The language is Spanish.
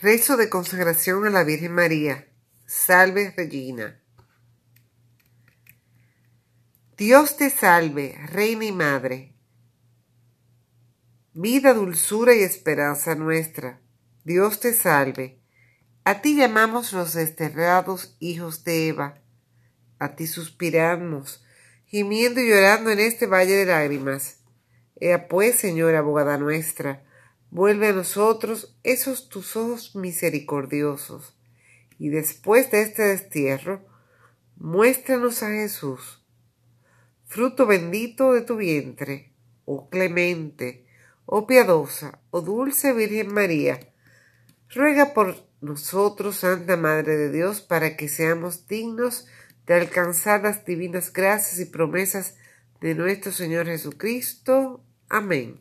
Rezo de consagración a la Virgen María. Salve Regina. Dios te salve, Reina y Madre. Vida, dulzura y esperanza nuestra. Dios te salve. A ti llamamos los desterrados hijos de Eva. A ti suspiramos, gimiendo y llorando en este valle de lágrimas. Ea pues, Señora abogada nuestra, Vuelve a nosotros esos tus ojos misericordiosos, y después de este destierro, muéstranos a Jesús, fruto bendito de tu vientre, oh clemente, oh piadosa, oh dulce Virgen María. Ruega por nosotros, Santa Madre de Dios, para que seamos dignos de alcanzar las divinas gracias y promesas de nuestro Señor Jesucristo. Amén.